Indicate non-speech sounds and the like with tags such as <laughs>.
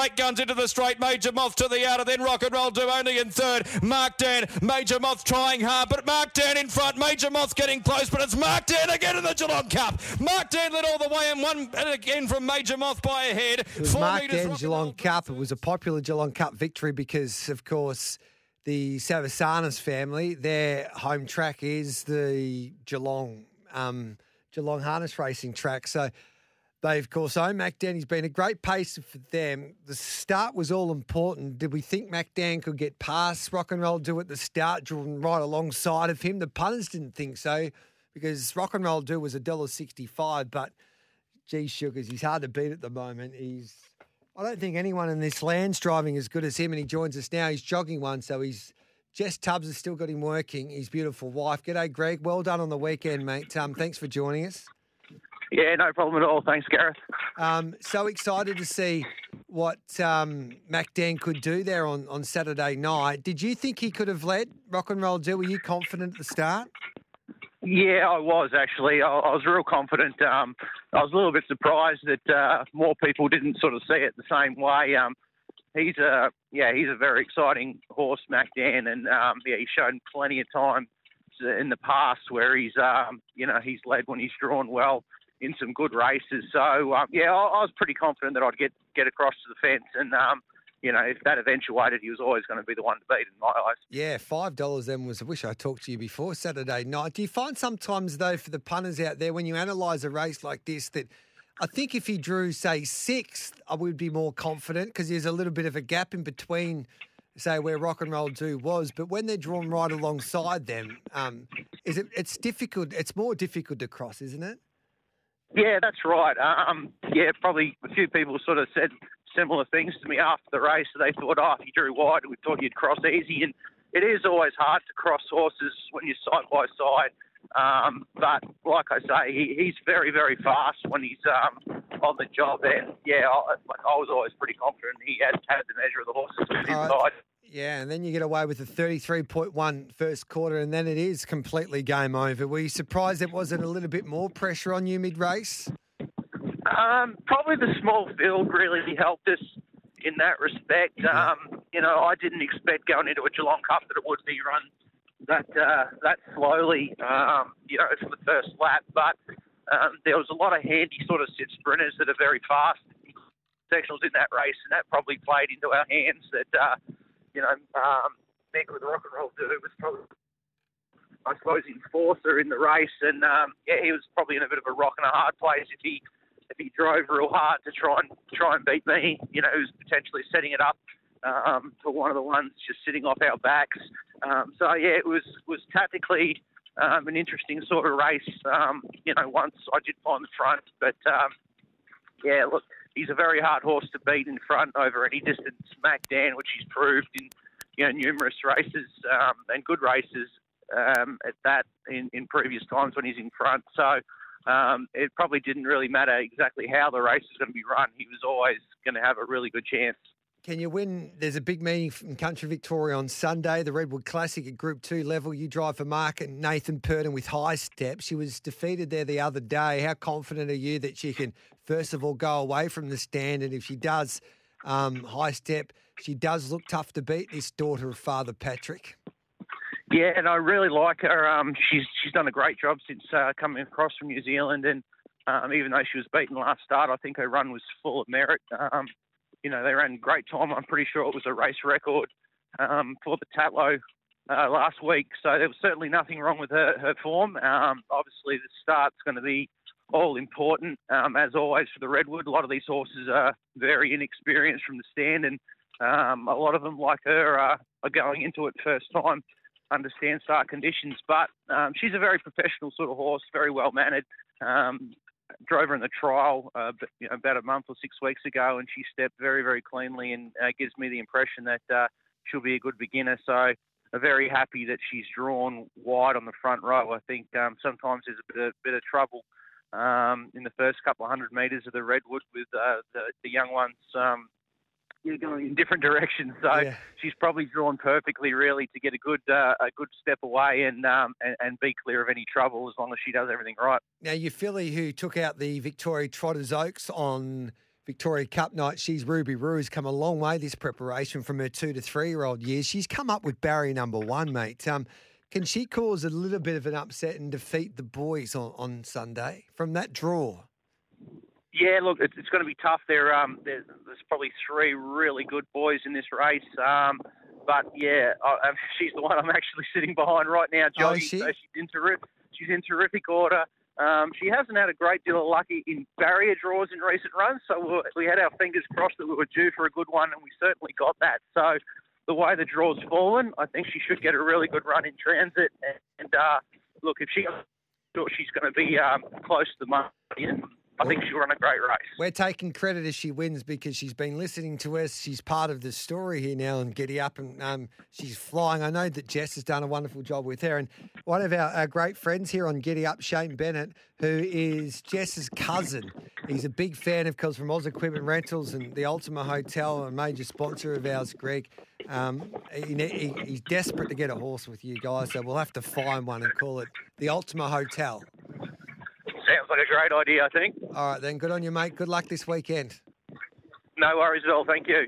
Great Guns into the straight. Major Moth to the outer. Then Rock and Roll do only in third. Mac Dan. Major Moth trying hard, but Mac Dan in front. Major Moth getting close, but it's Mac Dan again in the Geelong Cup. Mac Dan led all the way and one and again from Major Moth by a head. It was Four Mark metres, Dan Geelong Cup. It was a popular Geelong Cup victory because, of course, the Savasanas family, their home track is the Geelong um, Geelong harness racing track. So they, of course, own Mac. He's been a great pacer for them. The start was all important. Did we think Mac Dan could get past Rock and Roll Do at the start, drawn right alongside of him? The punters didn't think so because Rock and Roll Do was $1.65, but gee, sugars, he's hard to beat at the moment. He's I don't think anyone in this land's driving as good as him, and he joins us now. He's jogging one, so he's Jess Tubbs has still got him working. His beautiful wife. G'day, Greg. Well done on the weekend, mate. Um, thanks for joining us. Yeah, no problem at all. Thanks, Gareth. Um, so excited to see what um, Mac Dan could do there on, on Saturday night. Did you think he could have led Rock and Roll Do? Were you confident at the start? Yeah, I was actually. I, I was real confident. Um, I was a little bit surprised that uh, more people didn't sort of see it the same way. Um, he's a yeah, he's a very exciting horse, Mac Dan, and um, yeah, he's shown plenty of time in the past where he's um, you know he's led when he's drawn well in some good races. So um, yeah, I, I was pretty confident that I'd get get across to the fence, and um, you know if that eventuated, he was always going to be the one to beat in my eyes. Yeah, five dollars then was. I wish I talked to you before Saturday night. Do you find sometimes though for the punters out there when you analyse a race like this that I think if he drew say sixth, I would be more confident because there's a little bit of a gap in between. Say where rock and roll do was, but when they're drawn right alongside them, um, is it? It's difficult. It's more difficult to cross, isn't it? Yeah, that's right. Um, yeah, probably a few people sort of said similar things to me after the race. They thought, oh, if you drew wide, we thought you'd cross easy. And it is always hard to cross horses when you're side by side. Um, but like I say, he, he's very, very fast when he's um, on the job. And yeah, I, I was always pretty confident he had had the measure of the horses with his side. Yeah, and then you get away with a 33.1 first quarter, and then it is completely game over. Were you surprised there wasn't a little bit more pressure on you mid race? Um, probably the small field really helped us in that respect. Um, you know, I didn't expect going into a Geelong Cup that it would be run that uh, that slowly. Um, you know, for the first lap, but um, there was a lot of handy sort of sit sprinters that are very fast sectionals in that race, and that probably played into our hands. That uh, you know, um, Nick with Rock and Roll Do was probably. I suppose enforcer in the race, and um, yeah, he was probably in a bit of a rock and a hard place if he if he drove real hard to try and try and beat me, you know, who's potentially setting it up um, for one of the ones just sitting off our backs. Um, so yeah, it was was tactically um, an interesting sort of race. Um, you know, once I did find the front, but um, yeah, look, he's a very hard horse to beat in front over any distance. Mac Dan, which he's proved in you know numerous races um, and good races um, at that in, in previous times when he's in front. So um, it probably didn't really matter exactly how the race was going to be run. He was always going to have a really good chance. Can you win? There's a big meeting in Country Victoria on Sunday, the Redwood Classic at Group 2 level. You drive for Mark and Nathan Purdon with high step. She was defeated there the other day. How confident are you that she can, first of all, go away from the stand? And if she does, um, high step, she does look tough to beat, this daughter of Father Patrick. Yeah, and I really like her. Um, she's she's done a great job since uh, coming across from New Zealand, and um, even though she was beaten last start, I think her run was full of merit. Um, you know, they ran great time. I'm pretty sure it was a race record um, for the Tatlow uh, last week. So there was certainly nothing wrong with her, her form. Um, obviously, the start's going to be all important, um, as always, for the Redwood. A lot of these horses are very inexperienced from the stand, and um, a lot of them, like her, are, are going into it first time, understand start conditions. But um, she's a very professional sort of horse, very well mannered. Um, drove her in the trial uh, about a month or six weeks ago, and she stepped very, very cleanly, and uh, gives me the impression that uh, she'll be a good beginner. So I'm very happy that she's drawn wide on the front row. I think um, sometimes there's a bit of, bit of trouble um, in the first couple of hundred metres of the redwood with uh, the, the young ones. You're going in different directions, so Yeah. she's probably drawn perfectly, really, to get a good uh, a good step away and, um, and and be clear of any trouble as long as she does everything right. Now, your filly who took out the Victoria Trotters Oaks on Victoria Cup night. She's Ruby Roo. has come a long way this preparation from her two to three year old years. She's come up with barrier number one, mate. Um, can she cause a little bit of an upset and defeat the boys on, on Sunday from that draw? Yeah, look, it's, it's going to be tough. There, um, there's, there's probably three really good boys in this race. Um, but yeah, I, <laughs> she's the one I'm actually sitting behind right now, jogging. Oh, she? So she's in terrific. She's in terrific order. Um, she hasn't had a great deal of luck in barrier draws in recent runs, so we had our fingers crossed that we were due for a good one, and we certainly got that. So the way the draw's fallen, I think she should get a really good run in transit. And, and uh, look, if she, she's going to be um, close to the money, and I think she'll a great race. We're taking credit as she wins because she's been listening to us. She's part of the story here now and Giddy Up, and um, she's flying. I know that Jess has done a wonderful job with her. And one of our, our great friends here on Giddy Up, Shane Bennett, who is Jess's cousin. He's a big fan, of course, from Oz Equipment Rentals and the Ultima Hotel, a major sponsor of ours, Greg. Um, he, he, he's desperate to get a horse with you guys, so we'll have to find one and call it the Ultima Hotel. Sounds like a great idea, I think. All right, then. Good on you, mate. Good luck this weekend. No worries at all. Thank you.